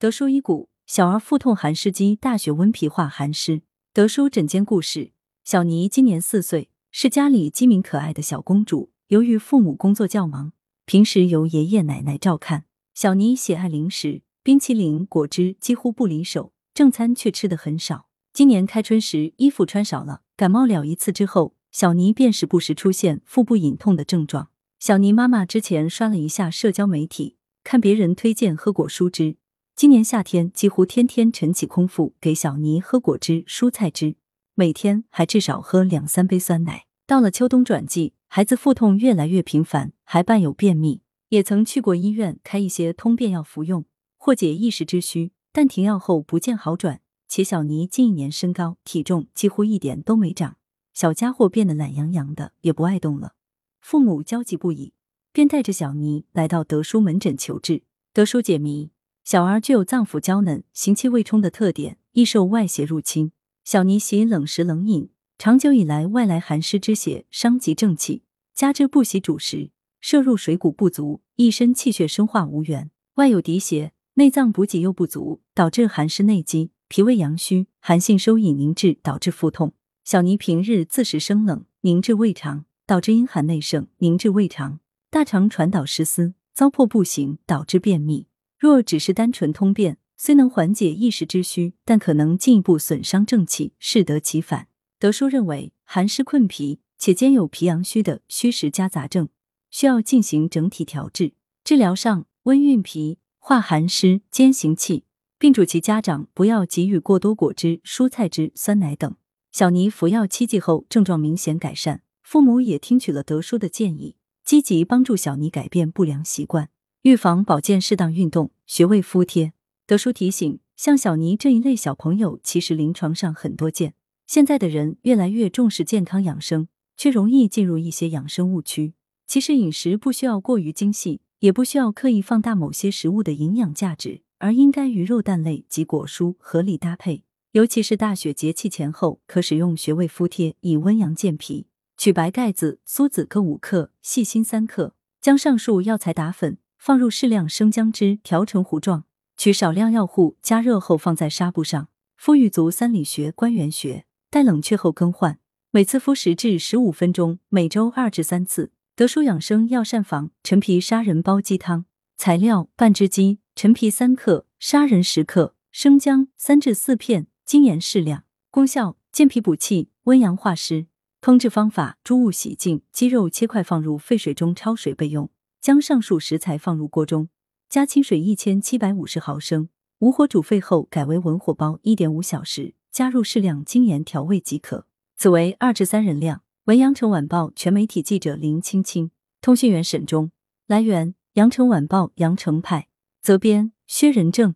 德叔医骨，小儿腹痛寒湿积，大雪温脾化寒湿。德叔诊间故事：小妮今年四岁，是家里机敏可爱的小公主。由于父母工作较忙，平时由爷爷奶奶照看。小妮喜爱零食、冰淇淋、果汁，几乎不离手，正餐却吃的很少。今年开春时，衣服穿少了，感冒了一次之后，小妮便时不时出现腹部隐痛的症状。小妮妈妈之前刷了一下社交媒体。看别人推荐喝果蔬汁，今年夏天几乎天天晨起空腹给小妮喝果汁、蔬菜汁，每天还至少喝两三杯酸奶。到了秋冬转季，孩子腹痛越来越频繁，还伴有便秘，也曾去过医院开一些通便药服用，缓解一时之需，但停药后不见好转。且小妮近一年身高体重几乎一点都没长，小家伙变得懒洋洋的，也不爱动了，父母焦急不已。便带着小妮来到德叔门诊求治。德叔解谜：小儿具有脏腑娇嫩、行气未充的特点，易受外邪入侵。小妮喜冷食冷饮，长久以来外来寒湿之邪伤及正气，加之不喜主食，摄入水谷不足，一身气血生化无源，外有敌邪，内脏补给又不足，导致寒湿内积，脾胃阳虚，寒性收引凝滞，导致腹痛。小妮平日自食生冷，凝滞胃肠，导致阴寒内盛，凝滞胃肠。大肠传导失司，糟粕不行，导致便秘。若只是单纯通便，虽能缓解一时之需，但可能进一步损伤正气，适得其反。德叔认为，寒湿困脾，且兼有脾阳虚的虚实夹杂症，需要进行整体调治。治疗上，温运脾，化寒湿，兼行气，并嘱其家长不要给予过多果汁、蔬菜汁、酸奶等。小尼服药七剂后，症状明显改善，父母也听取了德叔的建议。积极帮助小尼改变不良习惯，预防保健，适当运动，穴位敷贴。德叔提醒，像小尼这一类小朋友，其实临床上很多见。现在的人越来越重视健康养生，却容易进入一些养生误区。其实饮食不需要过于精细，也不需要刻意放大某些食物的营养价值，而应该与肉蛋类及果蔬合理搭配。尤其是大雪节气前后，可使用穴位敷贴，以温阳健脾。取白盖子、苏子各五克，细辛三克，将上述药材打粉，放入适量生姜汁，调成糊状。取少量药糊，加热后放在纱布上，敷于足三里穴、关元穴，待冷却后更换。每次敷十至十五分钟，每周二至三次。德舒养生药膳房陈皮砂仁煲鸡汤材料：半只鸡、陈皮三克、砂仁十克、生姜三至四片、精盐适量。功效：健脾补气，温阳化湿。烹制方法：猪物洗净，鸡肉切块放入沸水中焯水备用。将上述食材放入锅中，加清水一千七百五十毫升，无火煮沸后改为文火煲一点五小时，加入适量精盐调味即可。此为二至三人量。文阳城晚报全媒体记者林青青，通讯员沈忠。来源：阳城晚报阳城派，责编：薛仁正。